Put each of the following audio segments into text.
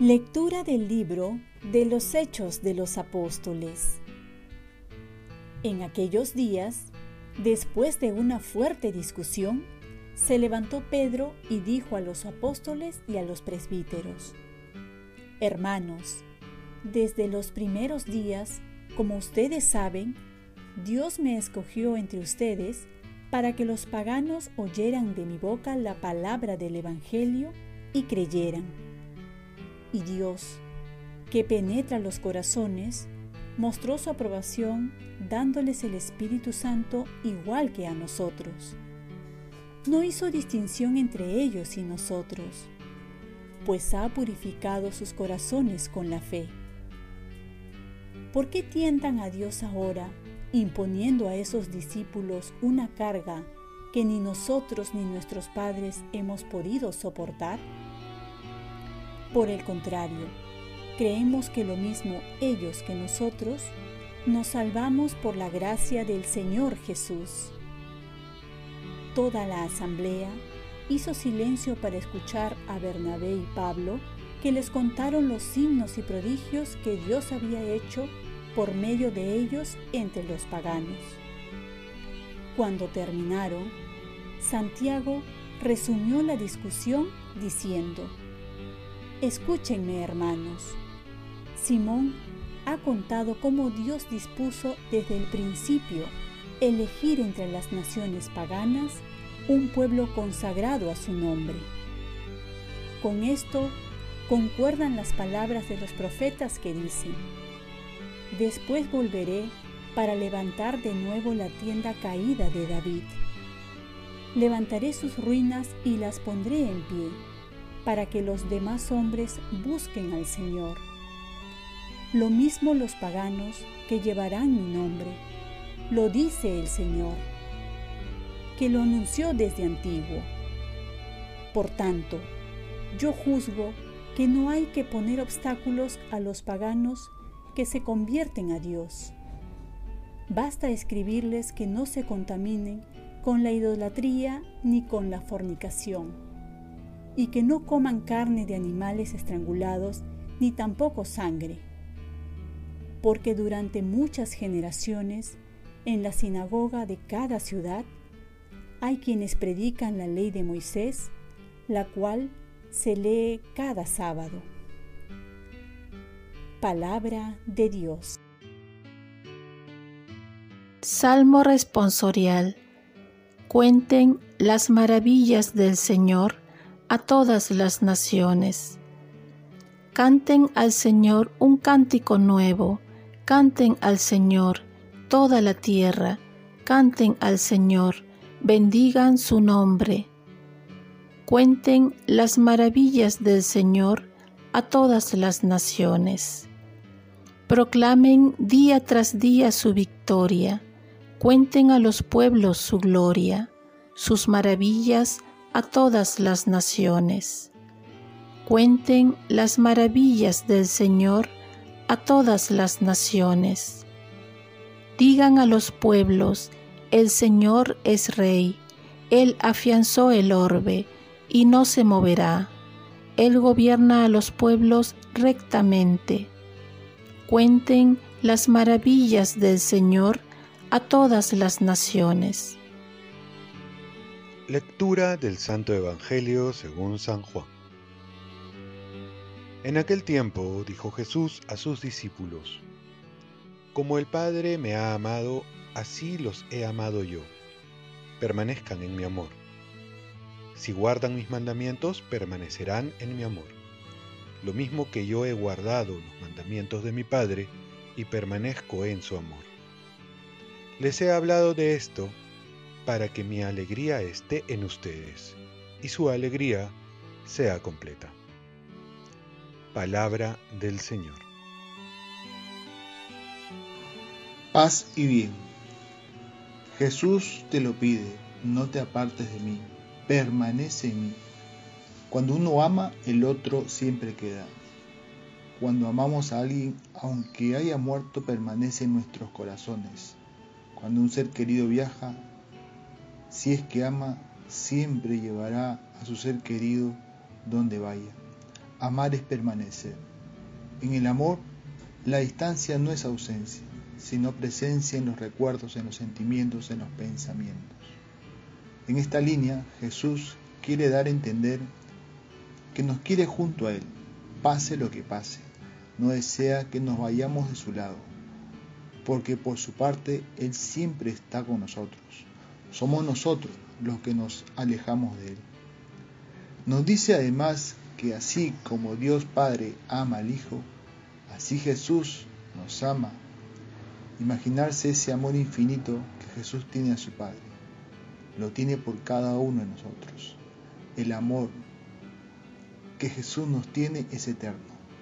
Lectura del libro de los Hechos de los Apóstoles. En aquellos días, después de una fuerte discusión, se levantó Pedro y dijo a los apóstoles y a los presbíteros, Hermanos, desde los primeros días, como ustedes saben, Dios me escogió entre ustedes para que los paganos oyeran de mi boca la palabra del Evangelio y creyeran. Y Dios, que penetra los corazones, mostró su aprobación dándoles el Espíritu Santo igual que a nosotros. No hizo distinción entre ellos y nosotros, pues ha purificado sus corazones con la fe. ¿Por qué tientan a Dios ahora, imponiendo a esos discípulos una carga que ni nosotros ni nuestros padres hemos podido soportar? Por el contrario, creemos que lo mismo ellos que nosotros nos salvamos por la gracia del Señor Jesús. Toda la asamblea hizo silencio para escuchar a Bernabé y Pablo que les contaron los signos y prodigios que Dios había hecho por medio de ellos entre los paganos. Cuando terminaron, Santiago resumió la discusión diciendo, Escúchenme hermanos, Simón ha contado cómo Dios dispuso desde el principio elegir entre las naciones paganas un pueblo consagrado a su nombre. Con esto concuerdan las palabras de los profetas que dicen, Después volveré para levantar de nuevo la tienda caída de David. Levantaré sus ruinas y las pondré en pie para que los demás hombres busquen al Señor. Lo mismo los paganos que llevarán mi nombre, lo dice el Señor, que lo anunció desde antiguo. Por tanto, yo juzgo que no hay que poner obstáculos a los paganos que se convierten a Dios. Basta escribirles que no se contaminen con la idolatría ni con la fornicación y que no coman carne de animales estrangulados, ni tampoco sangre. Porque durante muchas generaciones, en la sinagoga de cada ciudad, hay quienes predican la ley de Moisés, la cual se lee cada sábado. Palabra de Dios. Salmo responsorial. Cuenten las maravillas del Señor a todas las naciones. Canten al Señor un cántico nuevo, canten al Señor toda la tierra, canten al Señor, bendigan su nombre. Cuenten las maravillas del Señor a todas las naciones. Proclamen día tras día su victoria, cuenten a los pueblos su gloria, sus maravillas a todas las naciones. Cuenten las maravillas del Señor a todas las naciones. Digan a los pueblos, el Señor es Rey, Él afianzó el orbe y no se moverá. Él gobierna a los pueblos rectamente. Cuenten las maravillas del Señor a todas las naciones. Lectura del Santo Evangelio según San Juan. En aquel tiempo dijo Jesús a sus discípulos, Como el Padre me ha amado, así los he amado yo. Permanezcan en mi amor. Si guardan mis mandamientos, permanecerán en mi amor. Lo mismo que yo he guardado los mandamientos de mi Padre y permanezco en su amor. Les he hablado de esto para que mi alegría esté en ustedes y su alegría sea completa. Palabra del Señor. Paz y bien. Jesús te lo pide, no te apartes de mí, permanece en mí. Cuando uno ama, el otro siempre queda. Cuando amamos a alguien, aunque haya muerto, permanece en nuestros corazones. Cuando un ser querido viaja, si es que ama, siempre llevará a su ser querido donde vaya. Amar es permanecer. En el amor, la distancia no es ausencia, sino presencia en los recuerdos, en los sentimientos, en los pensamientos. En esta línea, Jesús quiere dar a entender que nos quiere junto a Él, pase lo que pase. No desea que nos vayamos de su lado, porque por su parte Él siempre está con nosotros. Somos nosotros los que nos alejamos de Él. Nos dice además que así como Dios Padre ama al Hijo, así Jesús nos ama. Imaginarse ese amor infinito que Jesús tiene a su Padre. Lo tiene por cada uno de nosotros. El amor que Jesús nos tiene es eterno,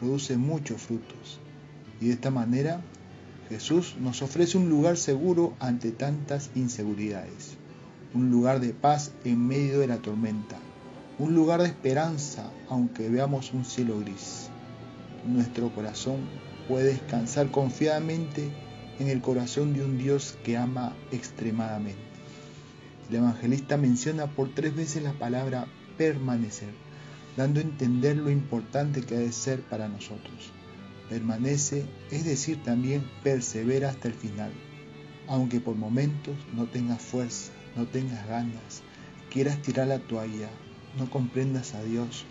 produce muchos frutos. Y de esta manera Jesús nos ofrece un lugar seguro ante tantas inseguridades, un lugar de paz en medio de la tormenta, un lugar de esperanza aunque veamos un cielo gris. Nuestro corazón puede descansar confiadamente en el corazón de un Dios que ama extremadamente. El evangelista menciona por tres veces la palabra permanecer, dando a entender lo importante que ha de ser para nosotros. Permanece, es decir, también persevera hasta el final, aunque por momentos no tengas fuerza, no tengas ganas, quieras tirar la toalla, no comprendas a Dios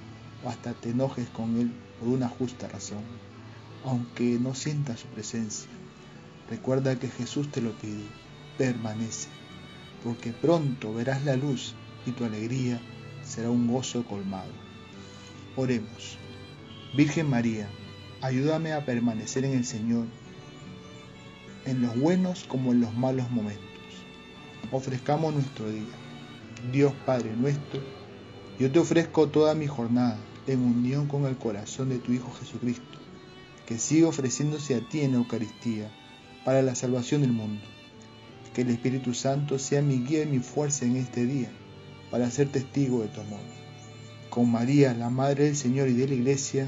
o hasta te enojes con Él por una justa razón, aunque no sientas su presencia. Recuerda que Jesús te lo pide, permanece, porque pronto verás la luz y tu alegría será un gozo colmado. Oremos. Virgen María, ayúdame a permanecer en el Señor, en los buenos como en los malos momentos. Ofrezcamos nuestro día. Dios Padre nuestro, yo te ofrezco toda mi jornada en unión con el corazón de tu Hijo Jesucristo, que sigue ofreciéndose a ti en la Eucaristía para la salvación del mundo. Que el Espíritu Santo sea mi guía y mi fuerza en este día para ser testigo de tu amor. Con María, la Madre del Señor y de la Iglesia,